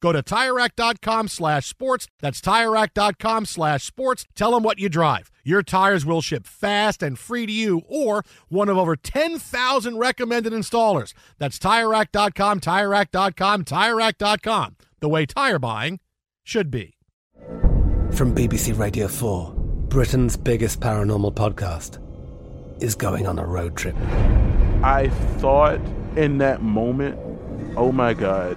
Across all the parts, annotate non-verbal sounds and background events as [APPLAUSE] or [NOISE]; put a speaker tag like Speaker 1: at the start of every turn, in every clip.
Speaker 1: Go to TireRack.com slash sports. That's TireRack.com slash sports. Tell them what you drive. Your tires will ship fast and free to you or one of over 10,000 recommended installers. That's TireRack.com, TireRack.com, TireRack.com. The way tire buying should be.
Speaker 2: From BBC Radio 4, Britain's biggest paranormal podcast is going on a road trip.
Speaker 3: I thought in that moment, oh my God,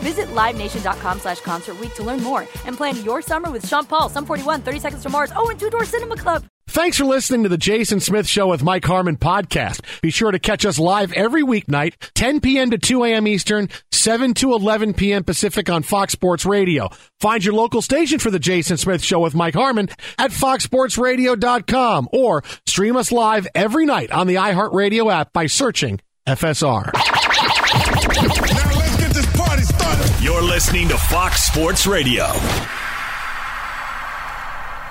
Speaker 4: Visit LiveNation.com slash Concert to learn more and plan your summer with Sean Paul, Sum 41, 30 Seconds to Mars, oh, and Two Door Cinema Club.
Speaker 1: Thanks for listening to the Jason Smith Show with Mike Harmon podcast. Be sure to catch us live every weeknight, 10 p.m. to 2 a.m. Eastern, 7 to 11 p.m. Pacific on Fox Sports Radio. Find your local station for the Jason Smith Show with Mike Harmon at foxsportsradio.com or stream us live every night on the iHeartRadio app by searching FSR.
Speaker 5: You're listening to Fox Sports Radio.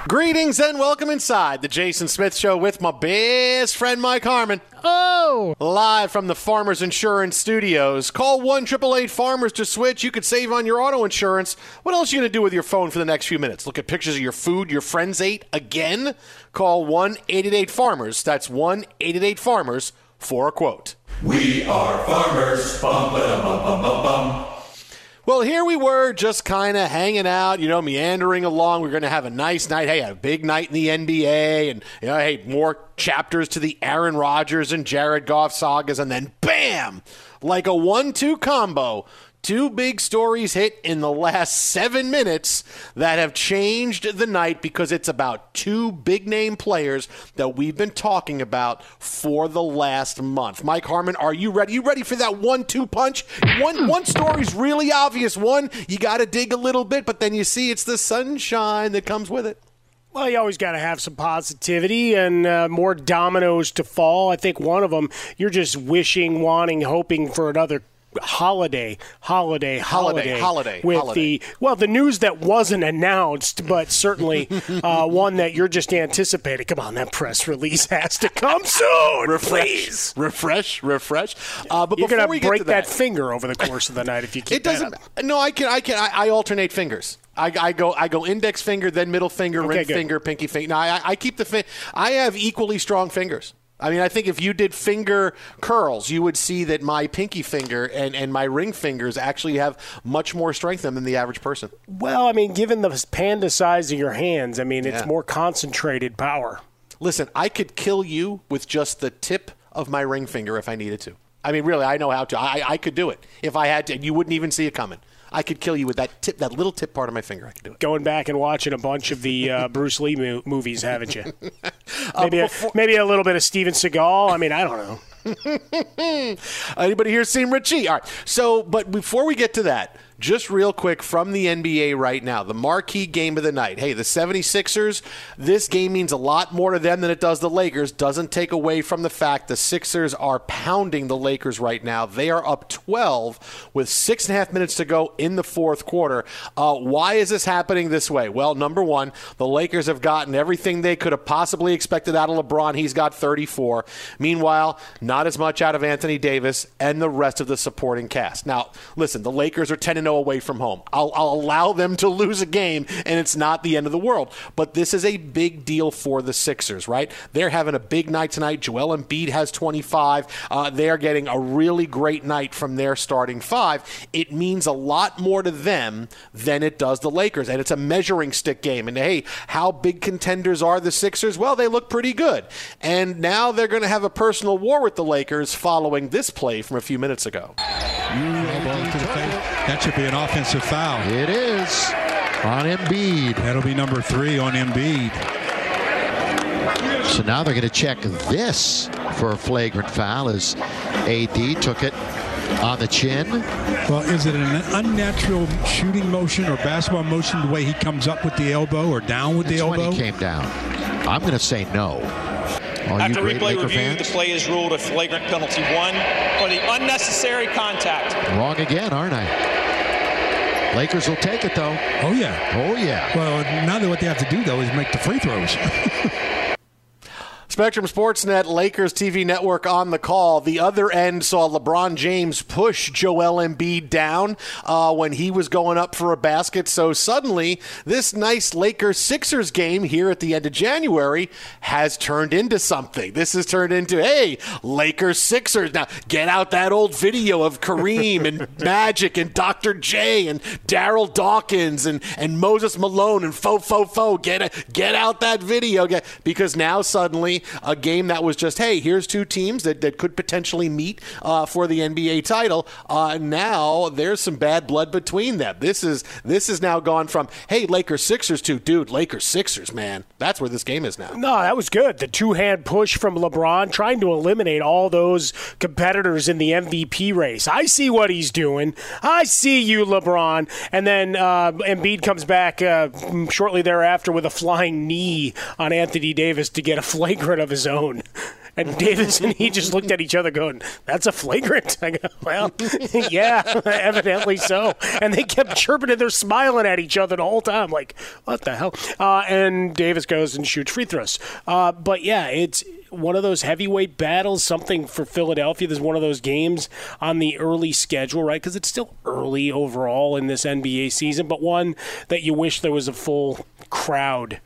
Speaker 6: Greetings and welcome inside the Jason Smith Show with my best friend Mike Harmon.
Speaker 1: Oh!
Speaker 6: Live from the Farmers Insurance Studios. Call 1 Farmers to switch. You could save on your auto insurance. What else are you going to do with your phone for the next few minutes? Look at pictures of your food your friends ate again? Call 1 888 Farmers. That's 1 888 Farmers for a quote.
Speaker 7: We are farmers. Bum, ba, bum, bum, bum, bum.
Speaker 6: Well, here we were just kind of hanging out, you know, meandering along. We are going to have a nice night. Hey, a big night in the NBA, and, you know, hey, more chapters to the Aaron Rodgers and Jared Goff sagas, and then bam! Like a one two combo. Two big stories hit in the last seven minutes that have changed the night because it's about two big name players that we've been talking about for the last month. Mike Harmon, are you ready? You ready for that one two punch? One one story's really obvious. One, you got to dig a little bit, but then you see it's the sunshine that comes with it.
Speaker 8: Well, you always got to have some positivity and uh, more dominoes to fall. I think one of them, you're just wishing, wanting, hoping for another holiday, holiday, holiday,
Speaker 6: holiday,
Speaker 8: with
Speaker 6: holiday.
Speaker 8: the well, the news that wasn't announced, but certainly [LAUGHS] uh, one that you're just anticipating. Come on, that press release has to come soon,
Speaker 6: refresh,
Speaker 8: please.
Speaker 6: refresh, refresh. Uh, but
Speaker 8: You're
Speaker 6: before
Speaker 8: gonna
Speaker 6: we
Speaker 8: break
Speaker 6: to that,
Speaker 8: finger over the course of the night if you keep
Speaker 6: it doesn't.
Speaker 8: that.
Speaker 6: No, I can. I can. I, I alternate fingers. I, I go. I go index finger, then middle finger,
Speaker 8: Okay,
Speaker 6: ring
Speaker 8: good.
Speaker 6: finger, pinky finger. No, I, I keep the. Fin- I have equally strong fingers. I mean, I think if you did finger curls, you would see that my pinky finger and, and my ring fingers actually have much more strength than the average person.
Speaker 8: Well, I mean, given the panda size of your hands, I mean, it's
Speaker 6: Yeah.
Speaker 8: more concentrated power.
Speaker 6: Listen, I could kill you with just the tip of my ring finger if I needed to. I mean, really, I know how to. I, I could do it if I had to, and you wouldn't even see it coming. I could kill you with that tip, that little tip part of my finger. I could do it.
Speaker 8: Going back and watching a bunch of the uh, [LAUGHS] Bruce Lee mo- movies, haven't you? [LAUGHS]
Speaker 6: Uh,
Speaker 8: Maybe a, maybe a little bit of Steven Seagal. I mean, I don't know. [LAUGHS]
Speaker 6: Anybody here seen Richie? All right. So, but before we get to that, just real quick from the NBA right now, the marquee game of the night. Hey, the 76ers, this game means a lot more to them than it does the Lakers. Doesn't take away from the fact the Sixers are pounding the Lakers right now. They are up 12 with six and a half minutes to go in the fourth quarter. Uh, why is this happening this way? Well, number one, the Lakers have gotten everything they could have possibly expected out of LeBron. He's got 34. Meanwhile, not as much out of Anthony Davis and the rest of the supporting cast. Now, listen, the Lakers are 10 0 away from home. I'll, I'll, allow them to lose a game, and it's not the end of the world. But this is a big deal for the Sixers, right? They're having a big night tonight. Joel Embiid has 25. Uh, they are getting a really great night from their starting five. It means a lot more to them than it does the Lakers, and it's a measuring stick game. And hey, how big contenders are the Sixers? Well, they look pretty good. And now they're going to have a personal war with the Lakers following this play from a few minutes ago.
Speaker 9: Be an offensive foul.
Speaker 10: It is on Embiid.
Speaker 9: That'll be number three on Embiid.
Speaker 10: So now they're going to check this for a flagrant foul as AD took it on the chin.
Speaker 9: Well, is it an unnatural shooting motion or basketball motion the way he comes up with the elbow or down with
Speaker 10: That's
Speaker 9: the elbow?
Speaker 10: When he came down. I'm going to say no. All
Speaker 11: After
Speaker 10: you great
Speaker 11: replay
Speaker 10: Laker
Speaker 11: review,
Speaker 10: fans?
Speaker 11: the play is ruled a flagrant penalty one for the unnecessary contact.
Speaker 10: Wrong again, aren't I? Lakers will take it though.
Speaker 9: Oh yeah.
Speaker 10: Oh yeah.
Speaker 9: Well, now that what they have to do though is make the free throws. [LAUGHS]
Speaker 6: Spectrum Sportsnet Lakers TV network on the call. The other end saw LeBron James push Joel Embiid down uh, when he was going up for a basket. So suddenly, this nice Lakers Sixers game here at the end of January has turned into something. This has turned into, hey, Lakers Sixers. Now, get out that old video of Kareem and [LAUGHS] Magic and Dr. J and Daryl Dawkins and, and Moses Malone and Fo Fo Fo. Get, get out that video. Get, because now suddenly, a game that was just, hey, here's two teams that, that could potentially meet uh, for the NBA title. Uh, now there's some bad blood between them. This is this is now gone from, hey, Lakers Sixers to, dude, Lakers Sixers, man. That's where this game is now.
Speaker 8: No, that was good. The two hand push from LeBron trying to eliminate all those competitors in the MVP race. I see what he's doing. I see you, LeBron. And then uh, Embiid comes back uh, shortly thereafter with a flying knee on Anthony Davis to get a flagrant of his own. And [LAUGHS] Davis and he just looked at each other going, That's a flagrant. I go, Well, [LAUGHS] yeah, evidently so. And they kept chirping and they're smiling at each other the whole time, like, What the hell? Uh, and Davis goes and shoots free throws. Uh, but yeah, it's one of those heavyweight battles, something for Philadelphia. There's one of those games on the early schedule, right? Because it's still early overall in this NBA season, but one that you wish there was a full crowd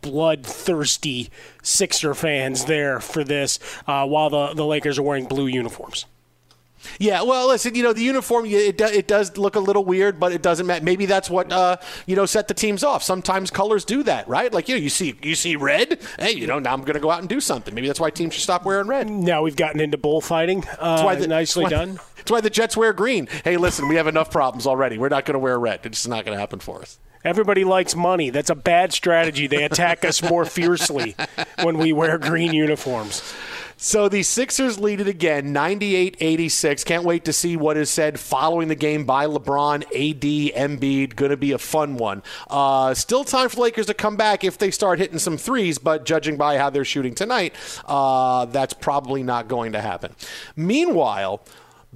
Speaker 8: bloodthirsty Sixer fans there for this uh, while the, the Lakers are wearing blue uniforms.
Speaker 6: Yeah, well, listen, you know, the uniform, it, do, it does look a little weird, but it doesn't matter. Maybe that's what, uh, you know, set the teams off. Sometimes colors do that, right? Like, you know, you see, you see red, hey, you know, now I'm going to go out and do something. Maybe that's why teams should stop wearing red.
Speaker 8: Now we've gotten into bullfighting. Uh, that's why the, nicely
Speaker 6: that's why,
Speaker 8: done. [LAUGHS]
Speaker 6: That's why the Jets wear green. Hey, listen, we have enough problems already. We're not going to wear red. It's just not going to happen for us.
Speaker 8: Everybody likes money. That's a bad strategy. They attack us more [LAUGHS] fiercely when we wear green uniforms.
Speaker 6: So the Sixers lead it again, 98 86. Can't wait to see what is said following the game by LeBron, AD, Embiid. Going to be a fun one. Uh, still time for Lakers to come back if they start hitting some threes, but judging by how they're shooting tonight, uh, that's probably not going to happen. Meanwhile,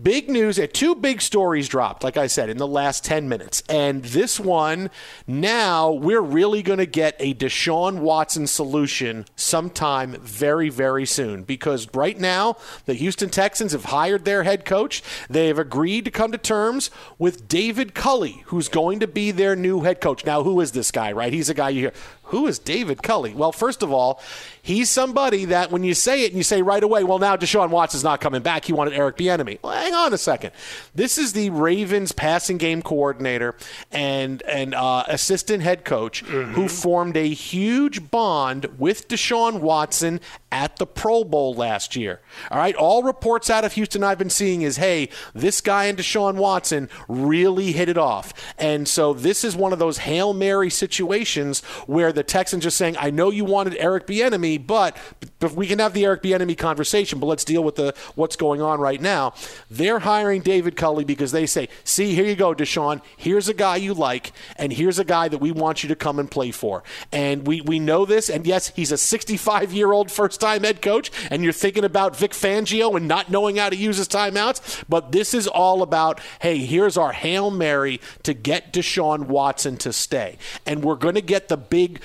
Speaker 6: Big news, uh, two big stories dropped, like I said, in the last 10 minutes. And this one, now we're really going to get a Deshaun Watson solution sometime very, very soon. Because right now, the Houston Texans have hired their head coach. They have agreed to come to terms with David Culley, who's going to be their new head coach. Now, who is this guy, right? He's a guy you hear. Who is David Culley? Well, first of all, he's somebody that when you say it and you say right away, well, now Deshaun Watson's not coming back. He wanted Eric Bieniemy. Well, hang on a second. This is the Ravens passing game coordinator and and uh, assistant head coach mm-hmm. who formed a huge bond with Deshaun Watson at the Pro Bowl last year. All right, all reports out of Houston I've been seeing is, hey, this guy and Deshaun Watson really hit it off, and so this is one of those hail mary situations where the Texans just saying, I know you wanted Eric Bieniemy, but, but we can have the Eric Bieniemy conversation, but let's deal with the what's going on right now. They're hiring David Culley because they say, see, here you go, Deshaun. Here's a guy you like, and here's a guy that we want you to come and play for. And we, we know this, and yes, he's a 65 year old first time head coach, and you're thinking about Vic Fangio and not knowing how to use his timeouts, but this is all about, hey, here's our Hail Mary to get Deshaun Watson to stay. And we're going to get the big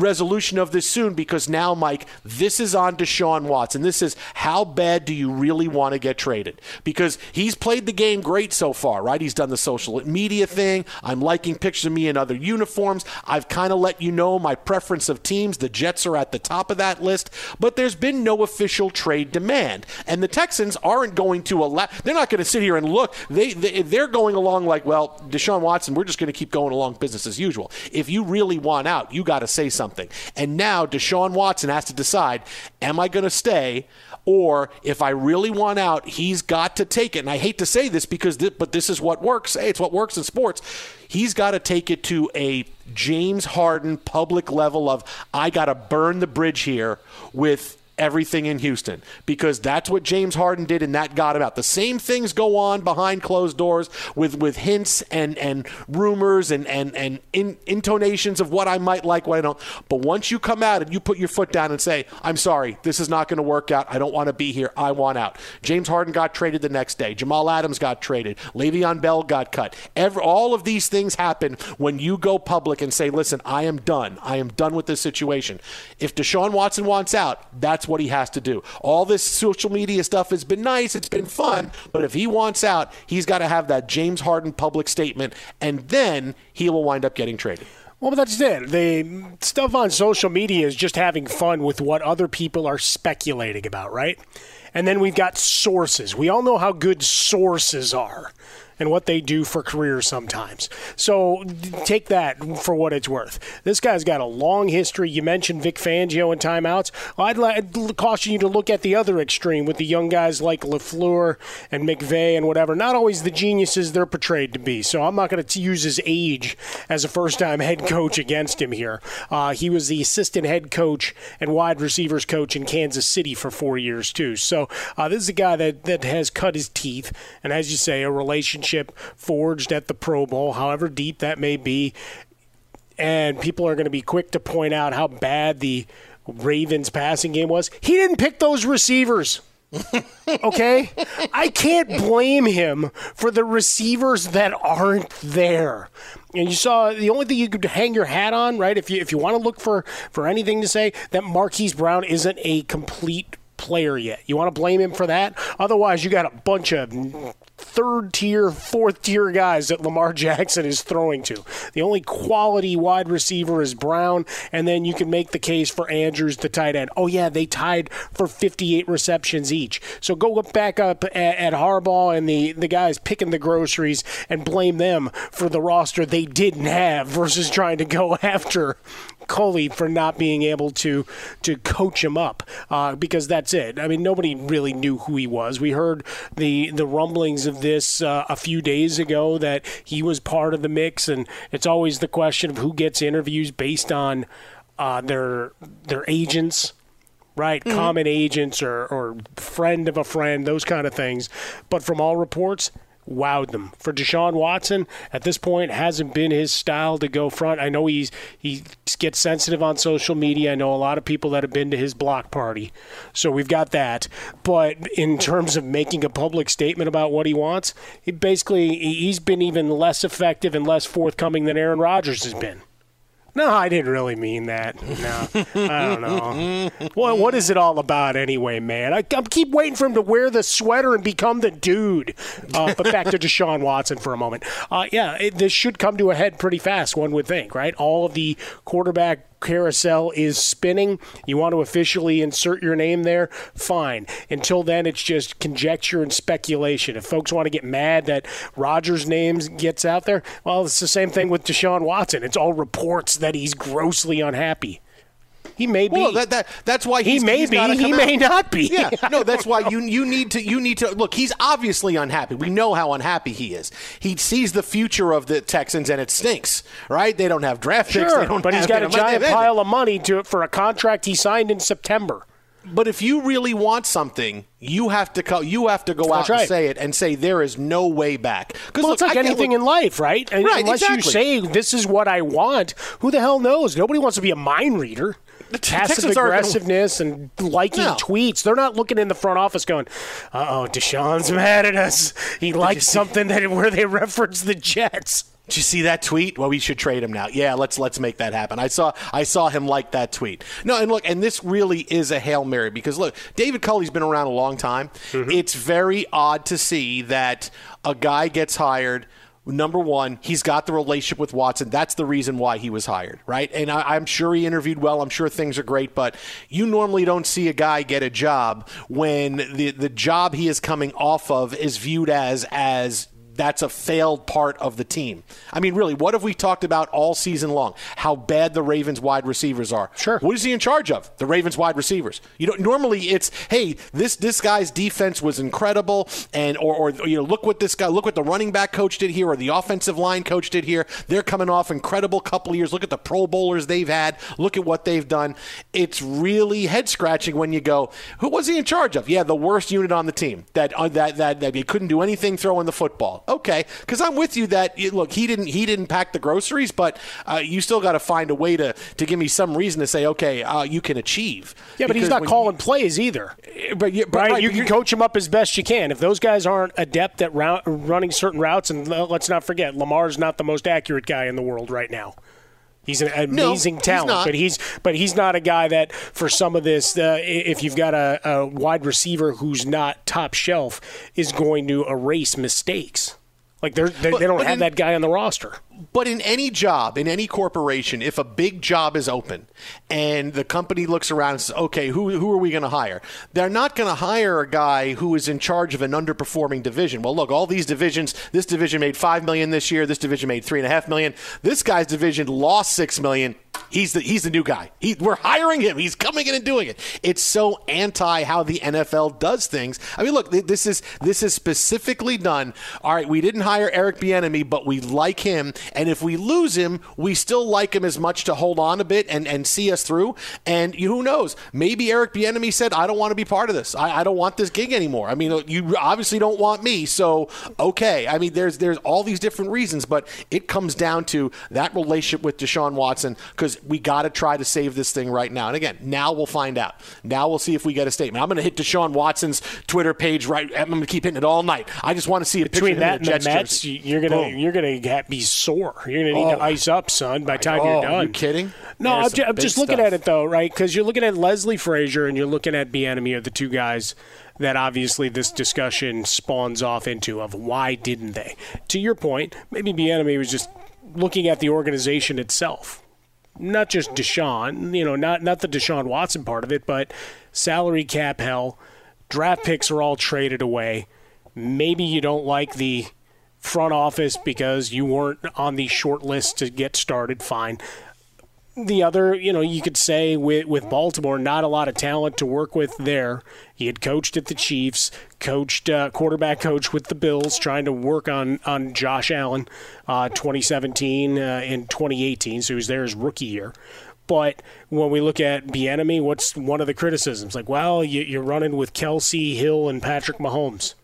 Speaker 6: resolution of this soon because now, Mike, this is on Deshaun Watson. This is how bad do you really want to get traded? Because he's played the game great so far, right? He's done the social media thing. I'm liking pictures of me in other uniforms. I've kind of let you know my preference of teams. The Jets are at the top of that list, but there's been no official trade demand. And the Texans aren't going to allow, they're not going to sit here and look. They, they, they're going along like, well, Deshaun Watson, we're just going to keep going along business as usual. If you really want out, you got to say something something. And now Deshaun Watson has to decide am I going to stay? Or if I really want out, he's got to take it. And I hate to say this because, this, but this is what works. Hey, it's what works in sports. He's got to take it to a James Harden public level of I got to burn the bridge here with everything in Houston because that's what James Harden did and that got him out. The same things go on behind closed doors with, with hints and, and rumors and, and, and in, intonations of what I might like, what I don't. But once you come out and you put your foot down and say, I'm sorry, this is not going to work out. I don't want to be here. I want out. James Harden got traded the next day. Jamal Adams got traded. Le'Veon Bell got cut. Every, all of these things happen when you go public and say, listen, I am done. I am done with this situation. If Deshaun Watson wants out, that's what he has to do. All this social media stuff has been nice, it's been fun, but if he wants out, he's got to have that James Harden public statement, and then he will wind up getting traded.
Speaker 8: Well, that's it. The stuff on social media is just having fun with what other people are speculating about, right? And then we've got sources. We all know how good sources are and what they do for careers sometimes. So take that for what it's worth. This guy's got a long history. You mentioned Vic Fangio and timeouts. I'd, I'd, caution you to look at the other extreme with the young guys like LaFleur and McVay and whatever. Not always the geniuses they're portrayed to be. So I'm not going to use his age as a first time head coach against him here. Uh, he was the assistant head coach and wide receivers coach in Kansas City for four years, too. So uh, this is a guy that, that has cut his teeth and, as you say, a relationship relationship forged at the Pro Bowl, however deep that may be. And people are going to be quick to point out how bad the Ravens passing game was. He didn't pick those receivers. [LAUGHS] okay? I can't blame him for the receivers that aren't there. And you saw the only thing you could hang your hat on, right? If you if you want to look for for anything to say that Marquise Brown isn't a complete player yet. You want to blame him for that? Otherwise, you got a bunch of third tier, fourth tier guys that Lamar [LAUGHS] Jackson is throwing to. The only quality wide receiver is Brown, and then you can make the case for Andrews, the tight end. Oh, yeah, they tied for 58 receptions each. So go look back up at, at Harbaugh and the, the guys picking the groceries and blame them for the roster they didn't have versus trying to go [LAUGHS] after Culley for not being able to to coach him up uh, because that's it. I mean, nobody really knew who he was. We heard the the rumblings of this uh, a few days ago that he was part of the mix, and it's always the question of who gets interviews based on uh, their their agents right? Mm-hmm. Common agents or, or friend of a friend, those kind of things. But from all reports, wowed them. For Deshaun Watson, at this point, hasn't been his style to go front. I know he's he gets sensitive on social media. I know a lot of people that have been to his block party, so we've got that. But in terms of making a public statement about what he wants, he basically he's been even less effective and less forthcoming than Aaron Rodgers has been. No, I didn't really mean that. No, I don't know. [LAUGHS] well, what is it all about anyway, man? I, I, keep waiting for him to wear the sweater and become the dude. Uh, but back to [LAUGHS] Deshaun Watson for a moment. Uh, yeah, it, this should come to a head pretty fast, one would think, right? All of the quarterback carousel is spinning, you want to officially insert your name there, fine. Until then, it's just conjecture and speculation. If folks want to get mad that Rodgers' name gets out there, well, it's the same thing with Deshaun Watson. It's all reports that he's grossly unhappy. He may be.
Speaker 6: Well, that, that that's why
Speaker 8: He may
Speaker 6: he's
Speaker 8: be, he
Speaker 6: come
Speaker 8: may not be.
Speaker 6: Yeah, [LAUGHS] no, that's why you you need to you need to look. He's obviously unhappy. We know how unhappy he is. He sees the future of the Texans, and it stinks. Right? They don't have draft picks.
Speaker 8: Sure,
Speaker 6: They don't
Speaker 8: but he's got a giant pile of money to for a contract he signed in September.
Speaker 6: But if you really want something, you have to co- you have to go out
Speaker 8: That's
Speaker 6: and say it and say there is no way back.
Speaker 8: Well, it's like
Speaker 6: I
Speaker 8: anything
Speaker 6: look-
Speaker 8: in life, right? And
Speaker 6: Right,
Speaker 8: Unless you
Speaker 6: exactly.
Speaker 8: say this is what I want, who the hell knows? Nobody wants to be a mind reader. Passive
Speaker 6: Texans aren't gonna-
Speaker 8: aggressiveness and liking
Speaker 6: No.
Speaker 8: tweets. They're not looking in the front office going, "Uh oh, Deshaun's [LAUGHS] mad at us. He likes [LAUGHS] something that where they reference the Jets."
Speaker 6: Did you see that tweet? Well, we should trade him now. Yeah, let's let's make that happen. I saw I saw him like that tweet. No, and look, and this really is a hail mary because look, David Culley's been around a long time. Mm-hmm. It's very odd to see that a guy gets hired. Number one, he's got the relationship with Watson. That's the reason why he was hired, right? And I, I'm sure he interviewed well. I'm sure things are great, but you normally don't see a guy get a job when the the job he is coming off of is viewed as as that's a failed part of the team. I mean, really, what have we talked about all season long? How bad the Ravens wide receivers are. Sure. What is he in charge of? The Ravens wide receivers. You know, normally it's, hey, this this guy's defense was incredible, and or, or you know, look what this guy, look what the running back coach did here, or the offensive line coach did here. They're coming off incredible couple of years. Look at the Pro Bowlers they've had. Look at what they've done. It's really head scratching when you go, who was he in charge of? Yeah, the worst unit on the team. That uh, that that that he couldn't do anything throwing the football. Okay, because I'm with you that look he didn't he didn't pack the groceries, but uh, you still got to find a way to to give me some reason to say okay uh, you can achieve.
Speaker 8: Yeah, but he's not calling plays either.
Speaker 6: But, you, but
Speaker 8: right,
Speaker 6: right,
Speaker 8: you can coach him up as best you can. If those guys aren't adept at running certain routes, and let's not forget, Lamar's not the most accurate guy in the world right now. He's an amazing
Speaker 6: he's
Speaker 8: talent,
Speaker 6: not.
Speaker 8: but he's but he's not a guy that for some of this. Uh, if you've got a, a wide receiver who's not top shelf, is going to erase mistakes. Like they're, they,
Speaker 6: But-
Speaker 8: they don't have that guy on the roster.
Speaker 6: But in any job, in any corporation, if a big job is open and the company looks around and says, okay, who, who are we going to hire? They're not going to hire a guy who is in charge of an underperforming division. Well, look, all these divisions, this division made 5 million this year, this division made 3.5 million. This guy's division lost 6 million. He's the, he's the new guy. He, we're hiring him. He's coming in and doing it. It's so anti how the NFL does things. I mean, look, th- this is this is specifically done. All right, we didn't hire Eric Bieniemy, but we like him, and if we lose him, we still like him as much to hold on a bit and, and see us through. And who knows? Maybe Eric Bieniemy said, "I don't want to be part of this. I, I don't want this gig anymore." I mean, you obviously don't want me, so okay. I mean, there's there's all these different reasons, but it comes down to that relationship with Deshaun Watson because we got to try to save this thing right now. And again, now we'll find out. Now we'll see if we get a statement. I'm going to hit Deshaun Watson's Twitter page right. I'm going to keep hitting it all night. I just want to see a
Speaker 8: Between
Speaker 6: picture
Speaker 8: that
Speaker 6: of
Speaker 8: and the
Speaker 6: Jets
Speaker 8: Mets,
Speaker 6: jersey.
Speaker 8: you're gonna
Speaker 6: Boom.
Speaker 8: you're gonna get, be You're gonna need to
Speaker 6: Oh.
Speaker 8: ice up, son. By the time you're
Speaker 6: are
Speaker 8: done.
Speaker 6: you kidding?
Speaker 8: No, I'm, ju- I'm just looking
Speaker 6: stuff.
Speaker 8: at it though, right? Because you're looking at Leslie Frazier and you're looking at Bieniemy are the two guys that obviously this discussion spawns off into of why didn't they? To your point, maybe Bieniemy was just looking at the organization itself. Not just Deshaun, you know, not not the Deshaun Watson part of it, but salary cap hell, draft picks are all traded away. Maybe you don't like the front office because you weren't on the short list to get started. Fine. The other, you know, you could say with with Baltimore, not a lot of talent to work with there. He had coached at the Chiefs, coached uh, quarterback coach with the Bills, trying to work on on Josh Allen, uh, 2017 uh, and 2018. So he was there his rookie year. But when we look at Bieniemy, what's one of the criticisms? Like, well, you, you're running with Kelce, Hill, and Patrick Mahomes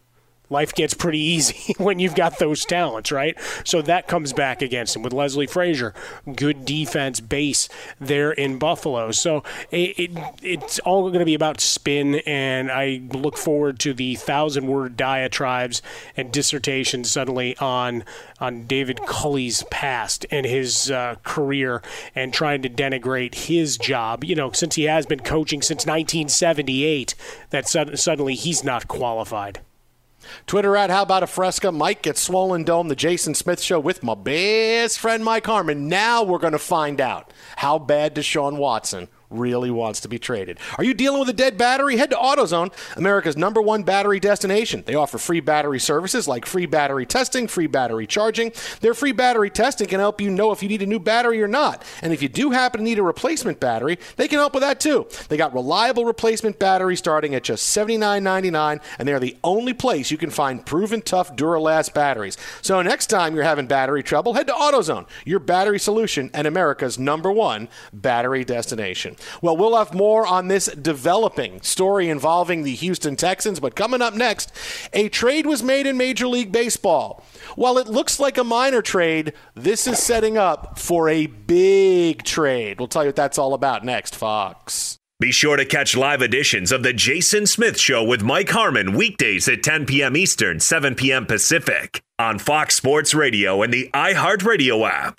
Speaker 8: life gets pretty easy [LAUGHS] when you've got those talents, right? So that comes back against him with Leslie Frazier, good defense base there in Buffalo. So it, it it's all going to be about spin, and I look forward to the thousand word diatribes and dissertations suddenly on on David Culley's past and his uh, career and trying to denigrate his job. You know, since he has been coaching since 1978, that sud- suddenly he's not qualified.
Speaker 6: Twitter at How About a Fresca. Mike gets Swollen Dome, the Jason Smith Show with my best friend Mike Harmon. Now we're going to find out how bad Deshaun Watson really wants to be traded. Are you dealing with a dead battery? Head to AutoZone, America's number one battery destination. They offer free battery services like free battery testing, free battery charging. Their free battery testing can help you know if you need a new battery or not. And if you do happen to need a replacement battery, they can help with that too. They got reliable replacement batteries starting at just $79.99, and they're the only place you can find proven tough Duralast batteries. So next time you're having battery trouble, head to AutoZone, your battery solution and America's number one battery destination. Well, we'll have more on this developing story involving the Houston Texans, but coming up next, a trade was made in Major League Baseball. While it looks like a minor trade, this is setting up for a big trade. We'll tell you what that's all about next, Fox.
Speaker 5: Be sure to catch live editions of The Jason Smith Show with Mike Harmon weekdays at 10 p.m. Eastern, 7 p.m. Pacific on Fox Sports Radio and the iHeartRadio app.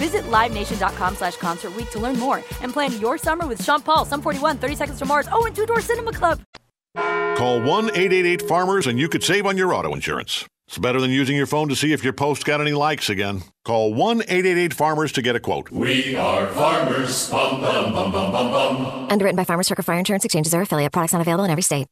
Speaker 4: Visit LiveNation.com slash Concert Week to learn more and plan your summer with Sean Paul, Sum 41, 30 Seconds to Mars, oh, and Two Door Cinema Club.
Speaker 12: Call 1 888 Farmers and you could save on your auto insurance. It's better than using your phone to see if your post got any likes again. Call 1 888 Farmers to get a quote.
Speaker 7: We are farmers. Bum, bum, bum, bum, bum, bum.
Speaker 13: Underwritten by Farmers Circle Fire Insurance Exchanges or affiliate. Products not available in every state.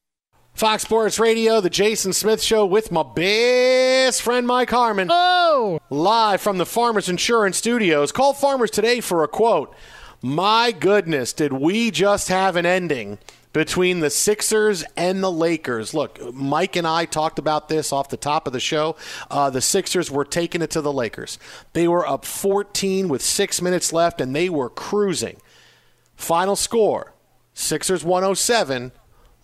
Speaker 6: Fox Sports Radio, the Jason Smith Show with my best friend Mike Harmon.
Speaker 1: Oh!
Speaker 6: Live from the Farmers Insurance Studios. Call Farmers today for a quote. My goodness, did we just have an ending between the Sixers and the Lakers? Look, Mike and I talked about this off the top of the show. Uh, the Sixers were taking it to the Lakers. They were up 14 with six minutes left, and they were cruising. Final score Sixers 107.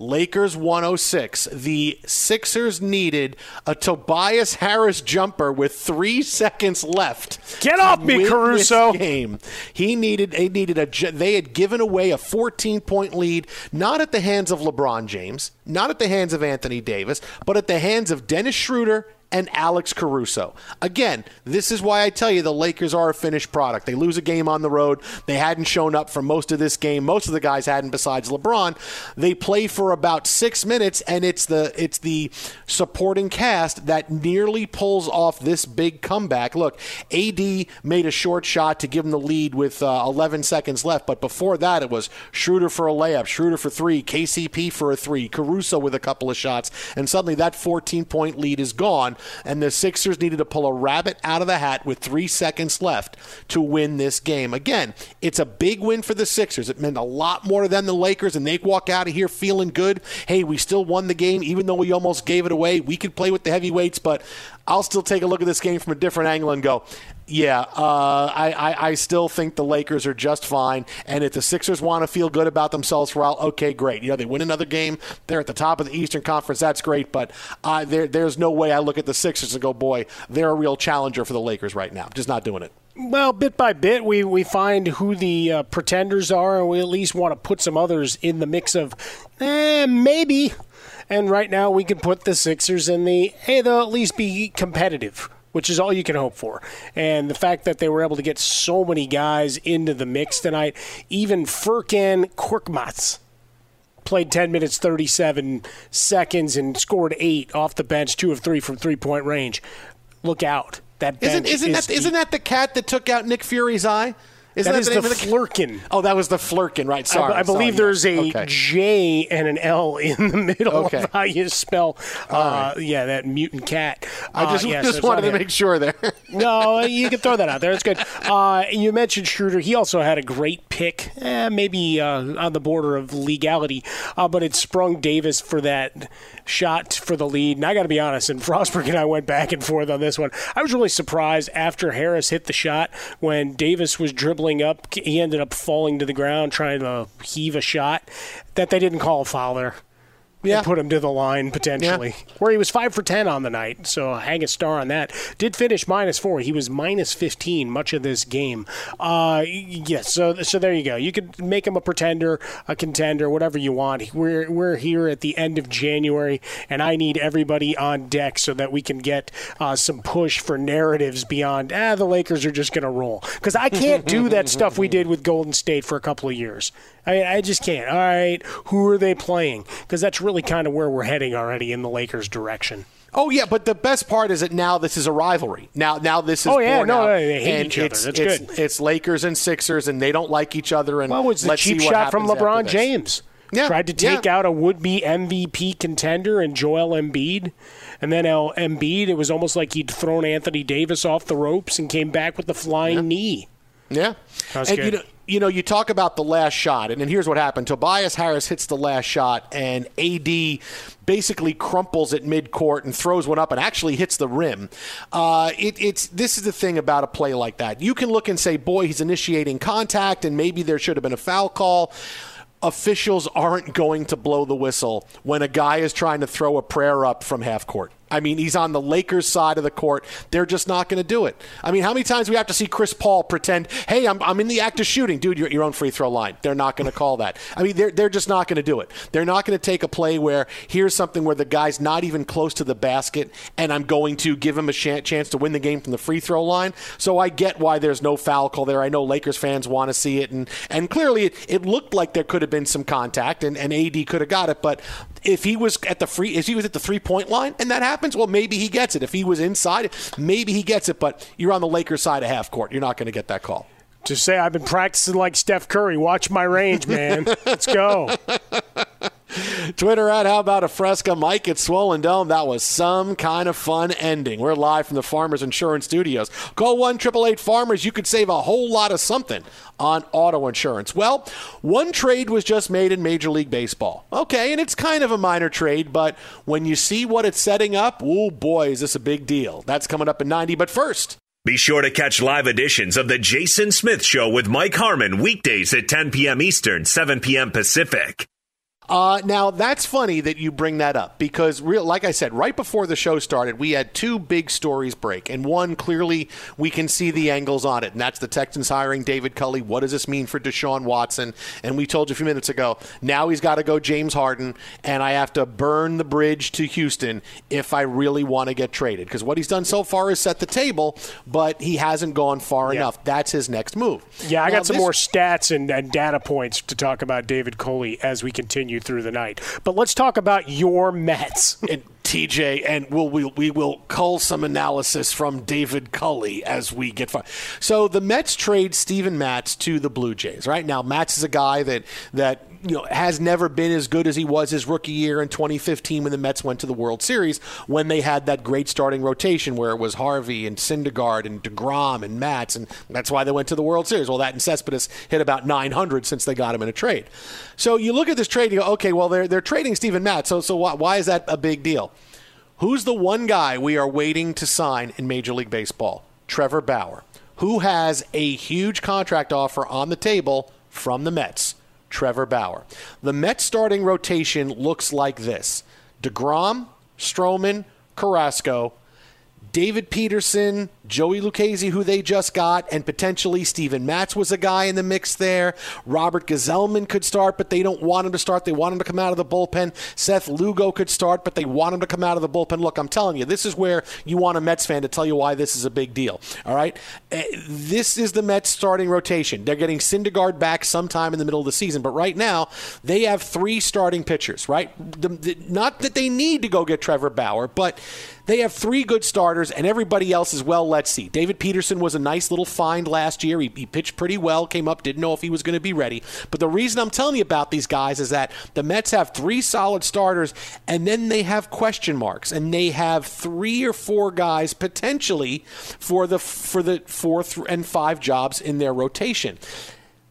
Speaker 6: Lakers 106. The Sixers needed a Tobias Harris jumper with three seconds left.
Speaker 8: Get off me, Caruso.
Speaker 6: Game. He needed. They needed a. They had given away a 14 point lead, not at the hands of LeBron James, not at the hands of Anthony Davis, but at the hands of Dennis Schroeder and Alex Caruso. Again, this is why I tell you the Lakers are a finished product. They lose a game on the road. They hadn't shown up for most of this game. Most of the guys hadn't besides LeBron. They play for about 6 minutes and it's the it's the supporting cast that nearly pulls off this big comeback. Look, AD made a short shot to give him the lead with uh, 11 seconds left, but before that it was Schroeder for a layup, Schroeder for 3, KCP for a 3, Caruso with a couple of shots, and suddenly that 14 point lead is gone and the Sixers needed to pull a rabbit out of the hat with three seconds left to win this game. Again, it's a big win for the Sixers. It meant a lot more to them than the Lakers, and they walk out of here feeling good. Hey, we still won the game, even though we almost gave it away. We could play with the heavyweights, but I'll still take a look at this game from a different angle and go, yeah, uh, I, I, I, still think the Lakers are just fine. And if the Sixers want to feel good about themselves for a while, okay, great. You know, they win another game. They're at the top of the Eastern Conference. That's great. But uh, there, there's no way I look at the Sixers and go, boy, they're a real challenger for the Lakers right now. Just not doing it.
Speaker 8: Well, bit by bit, we, we find who the uh, pretenders are, and we at least want to put some others in the mix of, eh, maybe. And right now, we can put the Sixers in the, hey, they'll at least be competitive which is all you can hope for. And the fact that they were able to get so many guys into the mix tonight, even Furkan Korkmaz played 10 minutes 37 seconds and scored 8 off the bench, 2 of 3 from three-point range. Look out. That
Speaker 6: isn't, isn't is that, isn't that the cat that took out Nick Fury's eye?
Speaker 8: Isn't that, that is the, the Flerken.
Speaker 6: Oh, that was the Flerken, right? Sorry,
Speaker 8: I, I believe
Speaker 6: sorry.
Speaker 8: there's a
Speaker 6: okay.
Speaker 8: J and an L in the [LAUGHS] middle okay. of how you spell. Uh, right. Yeah, that mutant cat.
Speaker 6: I just, uh, yeah, just so wanted to make sure there. [LAUGHS]
Speaker 8: no, you can throw that out there. It's good. [LAUGHS] Uh, you mentioned Schroeder. He also had a great pick, eh, maybe uh, on the border of legality, uh, but it sprung Davis for that shot for the lead. And I got to be honest, and [LAUGHS] Frostberg and I went back and forth on this one. I was really surprised after Harris hit the shot when Davis was dribbling up. He ended up falling to the ground trying to heave a shot. That they didn't call a foul there yeah. and put him to the line potentially. Yeah. Where he was five for ten on the night, so hang a star on that. Did finish minus four. He was minus fifteen much of this game. Uh, yes, so so there you go. You could make him a pretender, a contender, whatever you want. We're we're here at the end of January, and I need everybody on deck so that we can get uh, some push for narratives beyond. Ah, the Lakers are just going to roll because I can't do that [LAUGHS] stuff we did with Golden State for a couple of years. I mean, I just can't. All right, who are they playing? Because that's really kind of where we're heading already in the Lakers' direction.
Speaker 6: Oh yeah, but the best part is that now this is a rivalry. Now, now this is.
Speaker 8: Oh yeah, no,
Speaker 6: out,
Speaker 8: they hate each other. That's
Speaker 6: it's,
Speaker 8: good.
Speaker 6: It's Lakers and Sixers, and they don't like each other. And
Speaker 8: what was the cheap shot from LeBron James?
Speaker 6: Yeah,
Speaker 8: tried to take
Speaker 6: yeah.
Speaker 8: out a would-be MVP contender and Joel Embiid, and then El Embiid. It was almost like he'd thrown Anthony Davis off the ropes and came back with the flying
Speaker 6: yeah.
Speaker 8: knee.
Speaker 6: Yeah, and
Speaker 8: good.
Speaker 6: you know, you know, you talk about the last shot, and, and here's what happened: Tobias Harris hits the last shot, and AD basically crumples at midcourt and throws one up, and actually hits the rim. Uh, it, it's this is the thing about a play like that. You can look and say, "Boy, he's initiating contact, and maybe there should have been a foul call." Officials aren't going to blow the whistle when a guy is trying to throw a prayer up from half court. I mean, he's on the Lakers side of the court. They're just not going to do it. I mean, how many times we have to see Chris Paul pretend, hey, I'm, I'm in the act of shooting? Dude, you're your own free throw line. They're not going to call that. I mean, they're, they're just not going to do it. They're not going to take a play where here's something where the guy's not even close to the basket and I'm going to give him a chance to win the game from the free throw line. So I get why there's no foul call there. I know Lakers fans want to see it. And, and clearly it, it looked like there could have been some contact and, and AD could have got it. But if he was at the free, if he was at the three point line and that happens, well, maybe he gets it. If he was inside, maybe he gets it. But you're on the Lakers side of half court. You're not going to get that call.
Speaker 8: Just say I've been practicing like Steph Curry. Watch my range, man. [LAUGHS] Let's go.
Speaker 6: Twitter at How About a Fresca? Mike at Swollen Dome. That was some kind of fun ending. We're live from the Farmers Insurance Studios. Call 1 888 Farmers. You could save a whole lot of something on auto insurance. Well, one trade was just made in Major League Baseball. Okay, and it's kind of a minor trade, but when you see what it's setting up, oh boy, is this a big deal. That's coming up in 90. But first,
Speaker 5: be sure to catch live editions of The Jason Smith Show with Mike Harmon weekdays at 10 p.m. Eastern, 7 p.m. Pacific.
Speaker 6: Uh, now that's funny that you bring that up because, real, like I said, right before the show started, we had two big stories break, and one clearly we can see the angles on it, and that's the Texans hiring David Culley. What does this mean for Deshaun Watson? And we told you a few minutes ago. Now he's got to go James Harden, and I have to burn the bridge to Houston if I really want to get traded because what he's done so far is set the table, but he hasn't gone far
Speaker 8: Yeah.
Speaker 6: enough. That's his next move.
Speaker 8: Yeah, I
Speaker 6: Now,
Speaker 8: got some
Speaker 6: this-
Speaker 8: more stats and, and data points to talk about David Culley as we continue through the night. But let's talk about your Mets. [LAUGHS]
Speaker 6: and TJ, and we'll, we'll we will cull some analysis from David Culley as we get far. So the Mets trade Steven Matz to the Blue Jays. Right now, Matz is a guy that that you know has never been as good as he was his rookie year in 2015 when the Mets went to the World Series when they had that great starting rotation where it was Harvey and Syndergaard and Degrom and Matz, and that's why they went to the World Series. Well, that and Cespedes hit about 900 since they got him in a trade. So you look at this trade, you go, okay, well they're they're trading Steven Matz, so so why, why is that a big deal? Who's the one guy we are waiting to sign in Major League Baseball? Trevor Bauer, who has a huge contract offer on the table from the Mets. Trevor Bauer. The Mets starting rotation looks like this DeGrom, Stroman, Carrasco, David Peterson, Joey Lucchesi, who they just got, and potentially Steven Matz was a guy in the mix there. Robert Gsellman could start, but they don't want him to start. They want him to come out of the bullpen. Seth Lugo could start, but they want him to come out of the bullpen. Look, I'm telling you, this is where you want a Mets fan to tell you why this is a big deal. All right? Eh, This is the Mets starting rotation. They're getting Syndergaard back sometime in the middle of the season, but right now, they have three starting pitchers, right? The, the, not that they need to go get Trevor Bauer, but they have three good starters, and everybody else is well. Let's see. David Peterson was a nice little find last year. He, he pitched pretty well, came up, didn't know if he was going to be ready. But the reason I'm telling you about these guys is that the Mets have three solid starters, and then they have question marks, and they have three or four guys potentially for the for the fourth and five jobs in their rotation.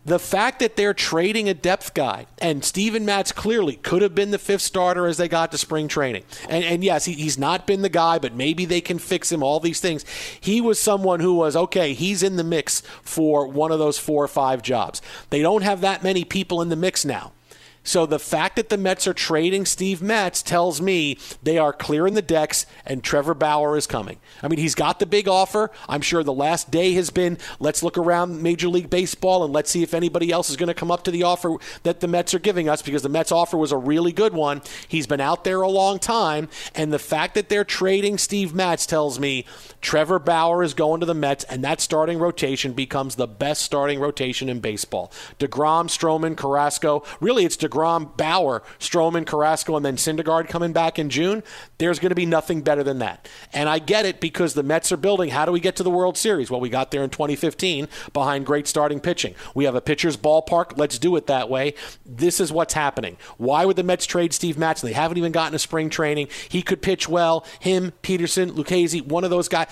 Speaker 6: The fact that they're trading a depth guy, and Steven Matz clearly could have been the fifth starter as they got to spring training. And, and yes, he, he's not been the guy, but maybe they can fix him, all these things. He was someone who was, okay, he's in the mix for one of those four or five jobs. They don't have that many people in the mix now. So the fact that the Mets are trading Steve Matz tells me they are clearing the decks and Trevor Bauer is coming. I mean, he's got the big offer. I'm sure the last day has been let's look around Major League Baseball and let's see if anybody else is going to come up to the offer that the Mets are giving us because the Mets offer was a really good one. He's been out there a long time, and the fact that they're trading Steve Matz tells me Trevor Bauer is going to the Mets, and that starting rotation becomes the best starting rotation in baseball. DeGrom, Stroman, Carrasco. Really, it's DeGrom, Bauer, Stroman, Carrasco, and then Syndergaard coming back in June. There's going to be nothing better than that. And I get it because the Mets are building. How do we get to the World Series? Well, we got there in 2015 behind great starting pitching. We have a pitcher's ballpark. Let's do it that way. This is what's happening. Why would the Mets trade Steve Matson? They haven't even gotten a spring training. He could pitch well. Him, Peterson, Lucchesi, one of those guys.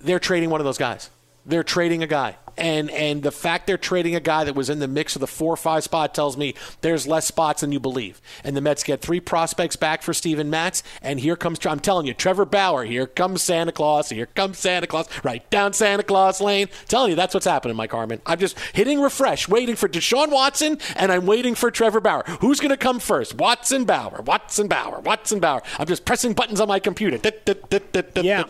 Speaker 6: They're trading one of those guys. They're trading a guy. And and the fact they're trading a guy that was in the mix of the four or five spot tells me there's less spots than you believe. And the Mets get three prospects back for Steven Matz. And here comes I'm telling you, Trevor Bauer. Here comes Santa Claus. Here comes Santa Claus. Right down Santa Claus Lane. telling you that's what's happening, Mike Harmon. I'm just hitting refresh, waiting for Deshaun Watson, and I'm waiting for Trevor Bauer. Who's going to come first? Watson Bauer. Watson Bauer. Watson Bauer. I'm just pressing buttons on my computer.
Speaker 8: Yeah.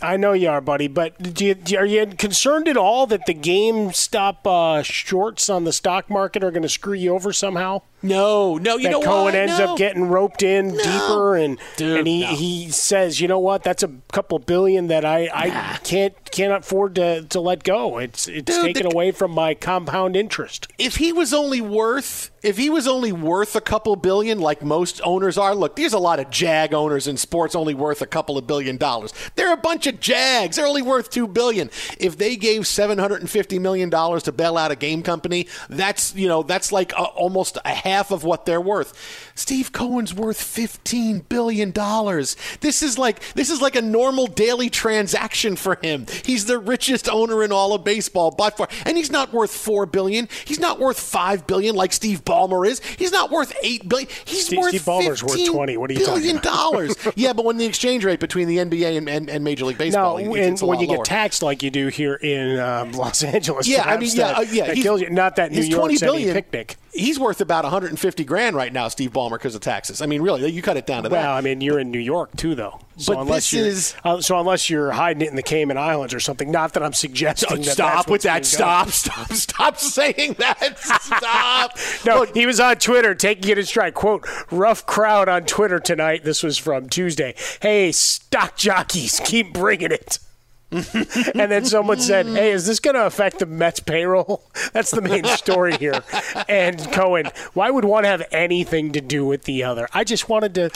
Speaker 8: I know you are, buddy, but do you, do- are you concerned at all that the GameStop uh, shorts on the stock market are going to screw you over somehow?
Speaker 6: No, no, you
Speaker 8: that
Speaker 6: know
Speaker 8: Cohen
Speaker 6: why?
Speaker 8: ends
Speaker 6: No.
Speaker 8: up getting roped in deeper, and
Speaker 6: Dude,
Speaker 8: and he,
Speaker 6: no.
Speaker 8: he says, you know what, that's a couple billion that I, I can't can't afford to, to let go. It's it's
Speaker 6: Dude,
Speaker 8: taken
Speaker 6: the-
Speaker 8: away from my compound interest.
Speaker 6: if he was only worth if he was only worth a couple billion like most owners are look there's a lot of jag owners in sports only worth a couple of billion dollars they're a bunch of jags they're only worth 2 billion if they gave 750 million dollars to bail out a game company that's you know that's like a, almost a half of what they're worth steve cohen's worth 15 billion dollars this is like this is like a normal daily transaction for him he's the richest owner in all of baseball by far and he's not worth 4 billion he's not worth 5 billion like steve ballmer is he's not worth 8 billion he's
Speaker 8: Steve-
Speaker 6: worth
Speaker 8: Steve Ballmer's worth
Speaker 6: 15
Speaker 8: 20. What are you talking
Speaker 6: billion
Speaker 8: about?
Speaker 6: dollars [LAUGHS] yeah but when the exchange rate between the nba and, and, and major league baseball
Speaker 8: No, and when you
Speaker 6: lower.
Speaker 8: get taxed like you do here in um, Los Angeles,
Speaker 6: Yeah, I mean, yeah,
Speaker 8: that,
Speaker 6: uh, yeah,
Speaker 8: that kills you. Not that New York's any picnic.
Speaker 6: He's worth about 150 grand right now, Steve Ballmer, because of taxes. I mean, really, you cut it down to
Speaker 8: well,
Speaker 6: that.
Speaker 8: Well, I mean, you're in New York too, though. So
Speaker 6: But
Speaker 8: unless
Speaker 6: this
Speaker 8: you're,
Speaker 6: is-
Speaker 8: uh, so unless you're hiding it in the Cayman Islands or something. Not that I'm suggesting. that
Speaker 6: stop with that.
Speaker 8: being.
Speaker 6: Stop, stop, stop [LAUGHS] saying that. Stop. [LAUGHS]
Speaker 8: No, he was on Twitter taking it in stride. Quote, rough crowd on Twitter tonight. This was from Tuesday. Hey, stock jockeys, keep bringing it. [LAUGHS] and then someone said, Hey, is this going to affect the Mets payroll? [LAUGHS] That's the main story here. And Cohen, why would one have anything to do with the other? I just wanted to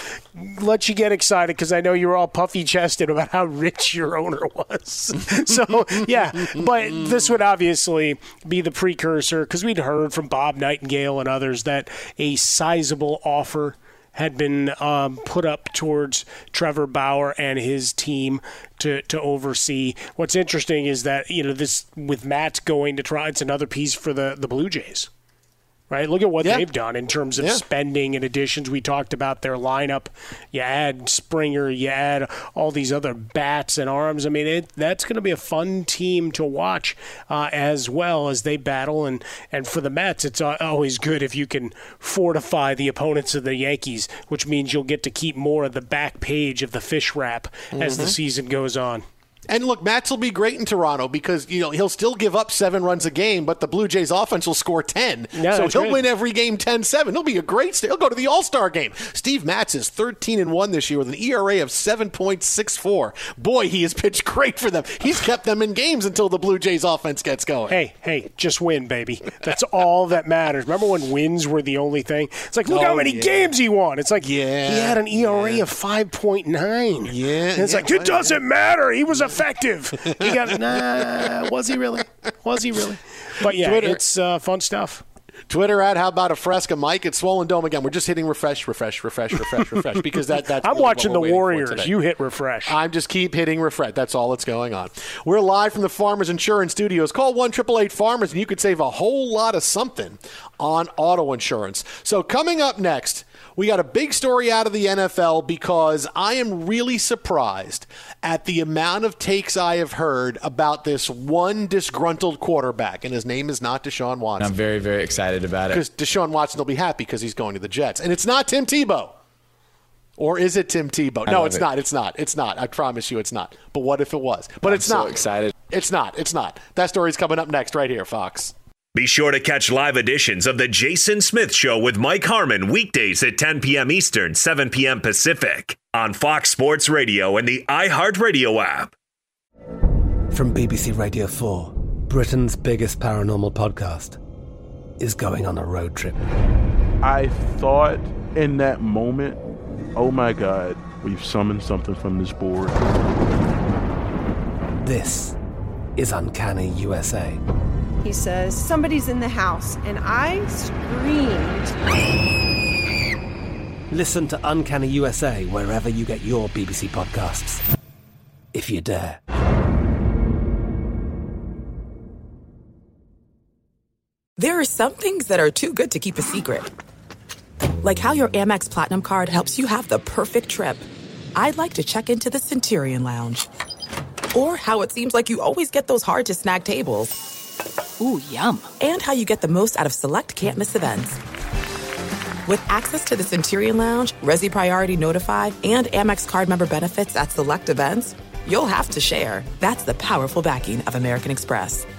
Speaker 8: let you get excited because I know you were all puffy chested about how rich your owner was. [LAUGHS] so, yeah, but this would obviously be the precursor because we'd heard from Bob Nightingale and others that a sizable offer had been um, put up towards Trevor Bauer and his team to, to oversee. What's interesting is that you know this with Matt going to try. It's another piece for the the Blue Jays. Right, look at what
Speaker 6: Yeah.
Speaker 8: they've done in terms of
Speaker 6: Yeah.
Speaker 8: spending and additions. We talked about their lineup. You add Springer, you add all these other bats and arms. I mean, it, that's going to be a fun team to watch uh, as well as they battle. And, and for the Mets, it's always good if you can fortify the opponents of the Yankees, which means you'll get to keep more of the back page of the fish wrap as the
Speaker 6: Mhm.
Speaker 8: season goes on.
Speaker 6: And look, Matz will be great in Toronto because you know he'll still give up seven runs a game, but the Blue Jays offense will score ten.
Speaker 8: Yeah,
Speaker 6: so he'll
Speaker 8: great.
Speaker 6: win every game 10-7. He'll be a great. He'll go to the All Star game. Steve Matz is thirteen and one this year with an ERA of seven point six four. Boy, he has pitched great for them. He's kept them in games until the Blue Jays offense gets going.
Speaker 8: Hey, hey, just win, baby. That's all that matters. Remember when wins were the only thing? It's like, look how
Speaker 6: Oh,
Speaker 8: many
Speaker 6: yeah.
Speaker 8: games he won. It's like,
Speaker 6: Yeah,
Speaker 8: he had an ERA of 5.9.
Speaker 6: Yeah.
Speaker 8: And it's
Speaker 6: yeah,
Speaker 8: like, it doesn't matter. He was effective. He got, [LAUGHS] nah, was he really? Was he really? But yeah,
Speaker 6: Twitter-
Speaker 8: it's uh, fun stuff.
Speaker 6: Twitter at how about a Fresca Mike It's Swollen Dome again. We're just hitting refresh, refresh, refresh, refresh, refresh because that that's.
Speaker 8: I'm
Speaker 6: really
Speaker 8: watching the Warriors. You hit refresh.
Speaker 6: I'm just keep hitting refresh. That's all that's going on. We're live from the Farmers Insurance Studios. Call one triple eight Farmers, and you could save a whole lot of something on auto insurance. So coming up next, we got a big story out of the NFL because I am really surprised at the amount of takes I have heard about this one disgruntled quarterback, and his name is not Deshaun Watson.
Speaker 14: I'm very, very excited about it.
Speaker 6: Because Deshaun Watson will be happy because he's going to the Jets. And it's not Tim Tebow. Or is it Tim Tebow? No, it's
Speaker 14: it.
Speaker 6: not. It's not. It's not. I promise you it's not. But what if it was? But
Speaker 14: I'm
Speaker 6: it's
Speaker 14: so
Speaker 6: not.
Speaker 14: excited.
Speaker 6: It's not. It's not. That story's coming up next right here, Fox.
Speaker 5: Be sure to catch live editions of The Jason Smith Show with Mike Harmon weekdays at 10 p.m. Eastern, 7 p.m. Pacific on Fox Sports Radio and the iHeartRadio app.
Speaker 2: From BBC Radio 4, Britain's biggest paranormal podcast is going on a road trip.
Speaker 15: I thought in that moment, oh my God, we've summoned something from this board.
Speaker 2: This is Uncanny USA.
Speaker 16: He says, Somebody's in the house. And I screamed.
Speaker 2: Listen to Uncanny USA wherever you get your BBC podcasts, if you dare.
Speaker 17: There are some things that are too good to keep a secret. Like how your Amex Platinum card helps you have the perfect trip. I'd like to check into the Centurion Lounge. Or how it seems like you always get those hard to snag tables. Ooh, yum. And how you get the most out of select can't miss events. With access to the Centurion Lounge, Resy Priority Notified, and Amex card member benefits at select events, you'll have to share. That's the powerful backing of American Express.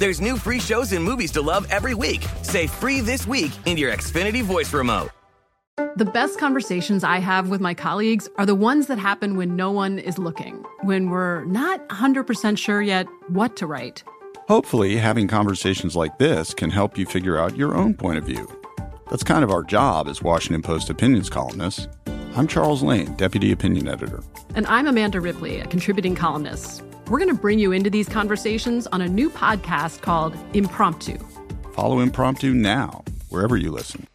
Speaker 18: There's new free shows and movies to love every week. Say free this week in your Xfinity voice remote.
Speaker 19: The best conversations I have with my colleagues are the ones that happen when no one is looking, when we're not 100% sure yet what to write.
Speaker 20: Hopefully, having conversations like this can help you figure out your own point of view. That's kind of our job as Washington Post opinions columnists. I'm Charles Lane, Deputy Opinion Editor.
Speaker 19: And I'm Amanda Ripley, a contributing columnist. We're going to bring you into these conversations on a new podcast called Impromptu.
Speaker 20: Follow Impromptu now, wherever you listen.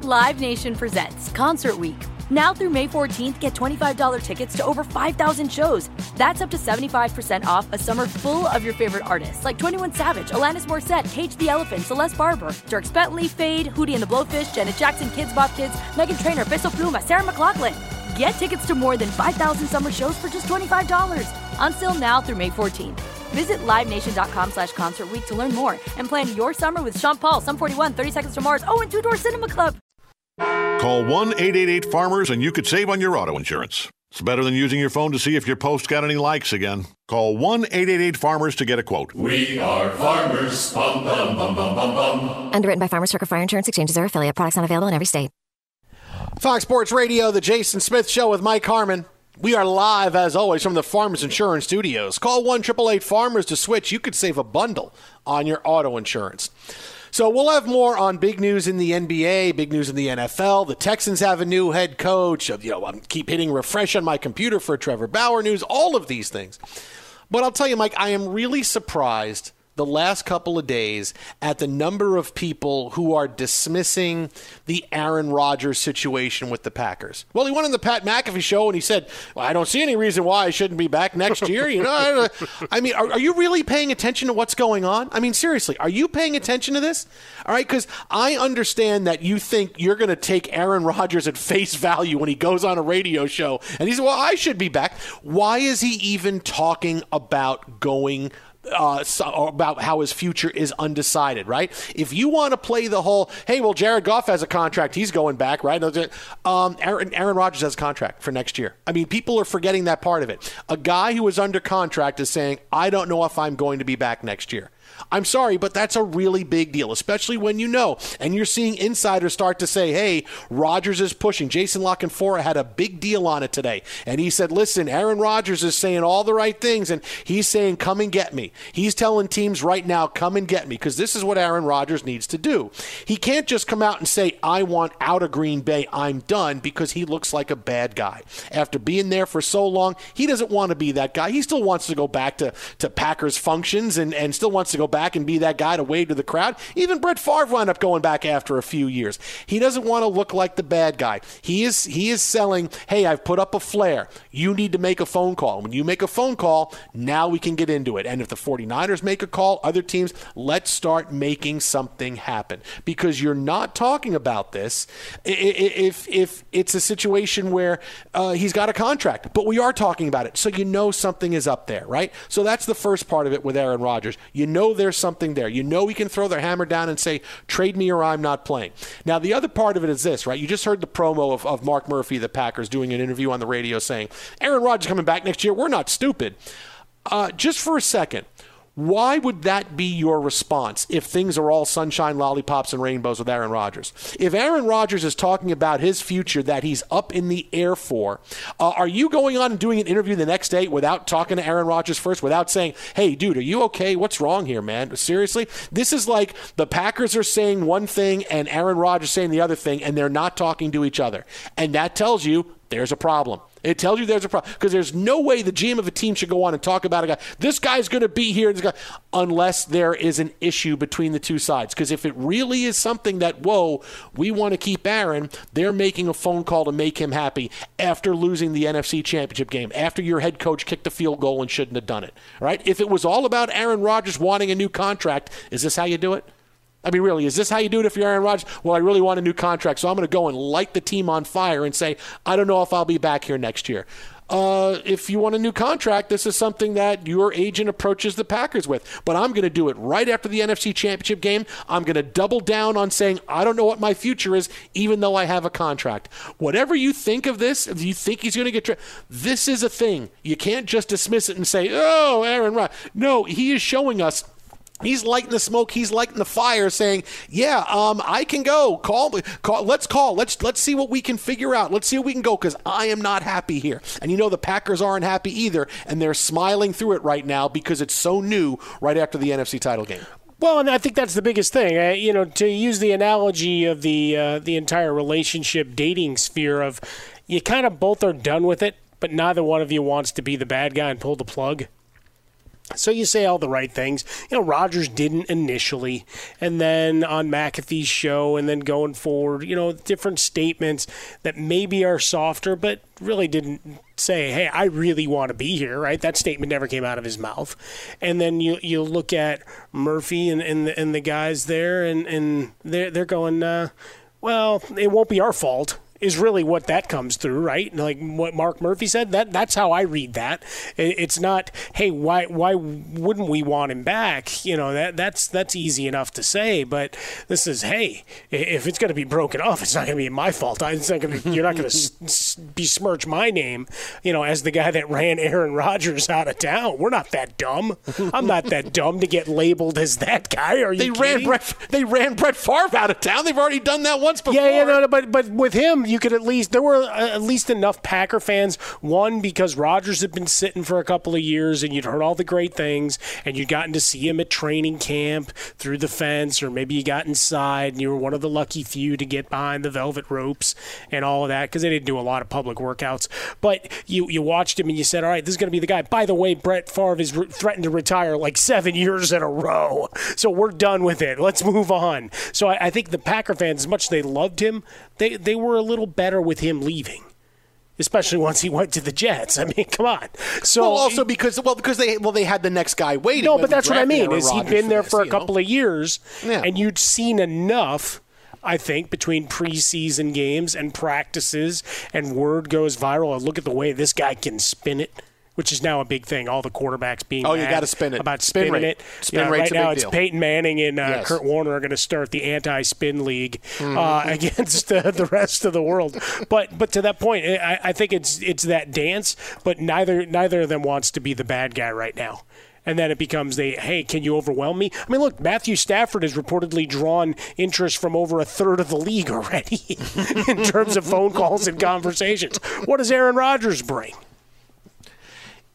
Speaker 4: Live Nation presents Concert Week. Now through May 14th, get $25 tickets to over 5,000 shows. That's up to 75% off a summer full of your favorite artists like 21 Savage, Alanis Morissette, Cage the Elephant, Celeste Barber, Dierks Bentley, Feid, Hootie and the Blowfish, Janet Jackson, Kidz Bop Kids, Meghan Trainor, Peso Pluma, Sarah McLachlan. Get tickets to more than 5,000 summer shows for just $25. Until now through May 14th. Visit LiveNation.com slash Concert Week to learn more and plan your summer with Sean Paul, Sum 41, 30 Seconds to Mars, oh, and Two Door Cinema Club.
Speaker 12: Call 1 888 Farmers and you could save on your auto insurance. It's better than using your phone to see if your post got any likes again. Call 1 888 Farmers to get a quote.
Speaker 7: We are farmers. Bum, bum, bum, bum, bum, bum.
Speaker 13: Underwritten by Farmers Circle Fire Insurance Exchanges or affiliate products not available in every state.
Speaker 6: Fox Sports Radio, the Jason Smith Show with Mike Harmon. We are live, as always, from the Farmers Insurance Studios. Call 1 888 Farmers to switch. You could save a bundle on your auto insurance. So we'll have more on big news in the NBA, big news in the NFL. The Texans have a new head coach. You know, I keep hitting refresh on my computer for Trevor Bauer news, all of these things. But I'll tell you, Mike, I am really surprised the last couple of days at the number of people who are dismissing the Aaron Rodgers situation with the Packers. Well, he went on the Pat McAfee show and he said, well, "I don't see any reason why I shouldn't be back next year." You know, I mean, are, are, you really paying attention to what's going on? I mean, seriously, are you paying attention to this? All right, because I understand that you think you're going to take Aaron Rodgers at face value when he goes on a radio show and he says, "Well, I should be back." Why is he even talking about going? Uh, so, about how his future is undecided, right? If you want to play the whole, hey, well, Jared Goff has a contract, he's going back, right? Um, Aaron, Aaron Rodgers has a contract for next year. I mean, people are forgetting that part of it. A guy who is under contract is saying, I don't know if I'm going to be back next year. I'm sorry, but that's a really big deal, especially when you know and you're seeing insiders start to say, hey, Rodgers is pushing. Jason La Canfora had a big deal on it today. And he said, listen, Aaron Rodgers is saying all the right things, and he's saying, come and get me. He's telling teams right now, come and get me, because this is what Aaron Rodgers needs to do. He can't just come out and say, I want out of Green Bay, I'm done, because he looks like a bad guy. After being there for so long, he doesn't want to be that guy. He still wants to go back to, to Packers functions and, and still wants to go back and be that guy to wave to the crowd. Even Brett Favre wound up going back after a few years. He doesn't want to look like the bad guy. He is he is selling, hey, I've put up a flare. You need to make a phone call. When you make a phone call, now we can get into it. And if the 49ers make a call, other teams, let's start making something happen. Because you're not talking about this if if it's a situation where uh, he's got a contract, but we are talking about it. So you know something is up there, right? So that's the first part of it with Aaron Rodgers. You know there's something there. You know he can throw their hammer down and say, trade me or I'm not playing. Now, the other part of it is this, right? You just heard the promo of, of Mark Murphy, the Packers, doing an interview on the radio saying, Aaron Rodgers coming back next year. We're not stupid. Uh, just for a second, why would that be your response if things are all sunshine, lollipops, and rainbows with Aaron Rodgers? If Aaron Rodgers is talking about his future that he's up in the air for, uh, are you going on and doing an interview the next day without talking to Aaron Rodgers first, without saying, hey, dude, are you okay? What's wrong here, man? Seriously? This is like the Packers are saying one thing and Aaron Rodgers saying the other thing, and they're not talking to each other. And that tells you there's a problem. It tells you there's a problem because there's no way the GM of a team should go on and talk about a guy. This guy's going to be here, guy, unless there is an issue between the two sides. Because if it really is something that whoa, we want to keep Aaron, they're making a phone call to make him happy after losing the NFC Championship game, after your head coach kicked a field goal and shouldn't have done it. Right? If it was all about Aaron Rodgers wanting a new contract, is this how you do it? I mean, really, is this how you do it if you're Aaron Rodgers? Well, I really want a new contract, so I'm going to go and light the team on fire and say, I don't know if I'll be back here next year. Uh, if you want a new contract, this is something that your agent approaches the Packers with. But I'm going to do it right after the NFC Championship game. I'm going to double down on saying, I don't know what my future is, even though I have a contract. Whatever you think of this, if you think he's going to get tra- this is a thing. You can't just dismiss it and say, oh, Aaron Rodgers. No, he is showing us He's lighting the smoke. He's lighting the fire, saying, "Yeah, um, I can go. Call, call. Let's call. Let's let's see what we can figure out. Let's see what we can go because I am not happy here." And you know the Packers aren't happy either, and they're smiling through it right now because it's so new. Right after the NFC title game.
Speaker 8: Well, and I think that's the biggest thing. Uh, you know, to use the analogy of the uh, the entire relationship dating sphere of, you kind of both are done with it, but neither one of you wants to be the bad guy and pull the plug. So you say all the right things. You know, Rodgers didn't initially, and then on McAfee's show, and then going forward, you know, different statements that maybe are softer, but really didn't say, "Hey, I really want to be here." Right? That statement never came out of his mouth. And then you you look at Murphy and and the, and the guys there, and and they're they're going, uh, "Well, it won't be our fault." Is really what that comes through, right? Like what Mark Murphy said. That that's how I read that. It's not, hey, why why wouldn't we want him back? You know that that's that's easy enough to say, but this is, hey, if it's going to be broken off, it's not going to be my fault. It's not going to. You're not going to besmirch my name, you know, as the guy that ran Aaron Rodgers out of town. We're not that dumb. I'm not that dumb to get labeled as that guy. Are you?
Speaker 6: They
Speaker 8: kidding?
Speaker 6: ran Brett. They ran Brett Favre out of town. They've already done that once before.
Speaker 8: Yeah, yeah, no, no, but but with him, you could at least there were uh, at least enough Packer fans. One because Rodgers had been sitting for a couple of years, and you'd heard all the great things, and you'd gotten to see him at training camp through the fence, or maybe you got inside, and you were one of the lucky few to get behind the velvet ropes and all of that because they didn't do a lot of public workouts. But you you watched him and you said, all right, this is going to be the guy. By the way, Brett Favre is re- threatened to retire like seven [LAUGHS] years in a row, so we're done with it. Let's move on. So I, I think the Packer fans, as much as they loved him, they they were a little better with him leaving. Especially once he went to the Jets. I mean, come on. So
Speaker 6: well, also because well because they well they had the next guy waiting.
Speaker 8: No, but that's what I mean. Is he'd been there
Speaker 6: this,
Speaker 8: for a
Speaker 6: you know?
Speaker 8: couple of years,
Speaker 6: Yeah.
Speaker 8: and you'd seen enough. I think between preseason games and practices, and word goes viral. Look at the way this guy can spin it, which is now a big thing. All the quarterbacks being
Speaker 6: Oh, you gotta spin it.
Speaker 8: about
Speaker 6: Spin
Speaker 8: spinning
Speaker 6: rate.
Speaker 8: it.
Speaker 6: Spin
Speaker 8: Yeah, right now it's
Speaker 6: deal.
Speaker 8: Peyton Manning and uh,
Speaker 6: Yes.
Speaker 8: Kurt Warner are going to start the anti-spin league
Speaker 6: Mm-hmm.
Speaker 8: uh, [LAUGHS] against uh, the rest of the world. But but to that point, I, I think it's it's that dance. But neither neither of them wants to be the bad guy right now. And then it becomes the hey, can you overwhelm me? I mean, look, Matthew Stafford has reportedly drawn interest from over a third of the league already [LAUGHS] in terms of phone calls and conversations. What does Aaron Rodgers bring?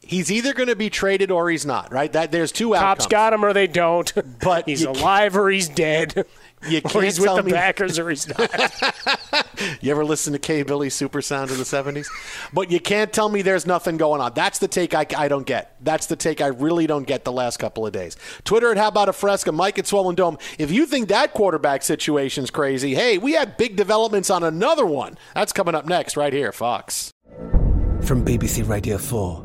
Speaker 6: He's either going to be traded or he's not. Right? That there's two
Speaker 8: Cops
Speaker 6: outcomes.
Speaker 8: got him or they don't.
Speaker 6: But
Speaker 8: he's alive or he's dead.
Speaker 6: You [LAUGHS] can't
Speaker 8: he's with
Speaker 6: tell
Speaker 8: the
Speaker 6: me-
Speaker 8: Packers or he's not. [LAUGHS]
Speaker 6: You ever listen to K Billy Super Sound in the 70s? But you can't tell me there's nothing going on. That's the take I, I don't get. That's the take I really don't get the last couple of days. Twitter at How About a Fresca, Mike at Swollen Dome. If you think that quarterback situation's crazy, hey, we had big developments on another one. That's coming up next right here, Fox.
Speaker 2: From BBC Radio 4,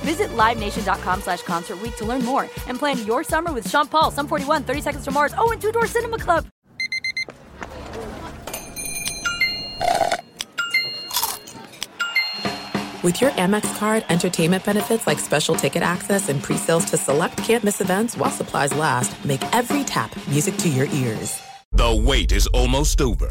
Speaker 4: Visit LiveNation.com slash Concert Week to learn more and plan your summer with Sean Paul, Sum 41, 30 Seconds to Mars, oh, and Two Door Cinema Club.
Speaker 17: With your Amex card, entertainment benefits like special ticket access and pre-sales to select campus events while supplies last make every tap music to your ears.
Speaker 14: The wait is almost over.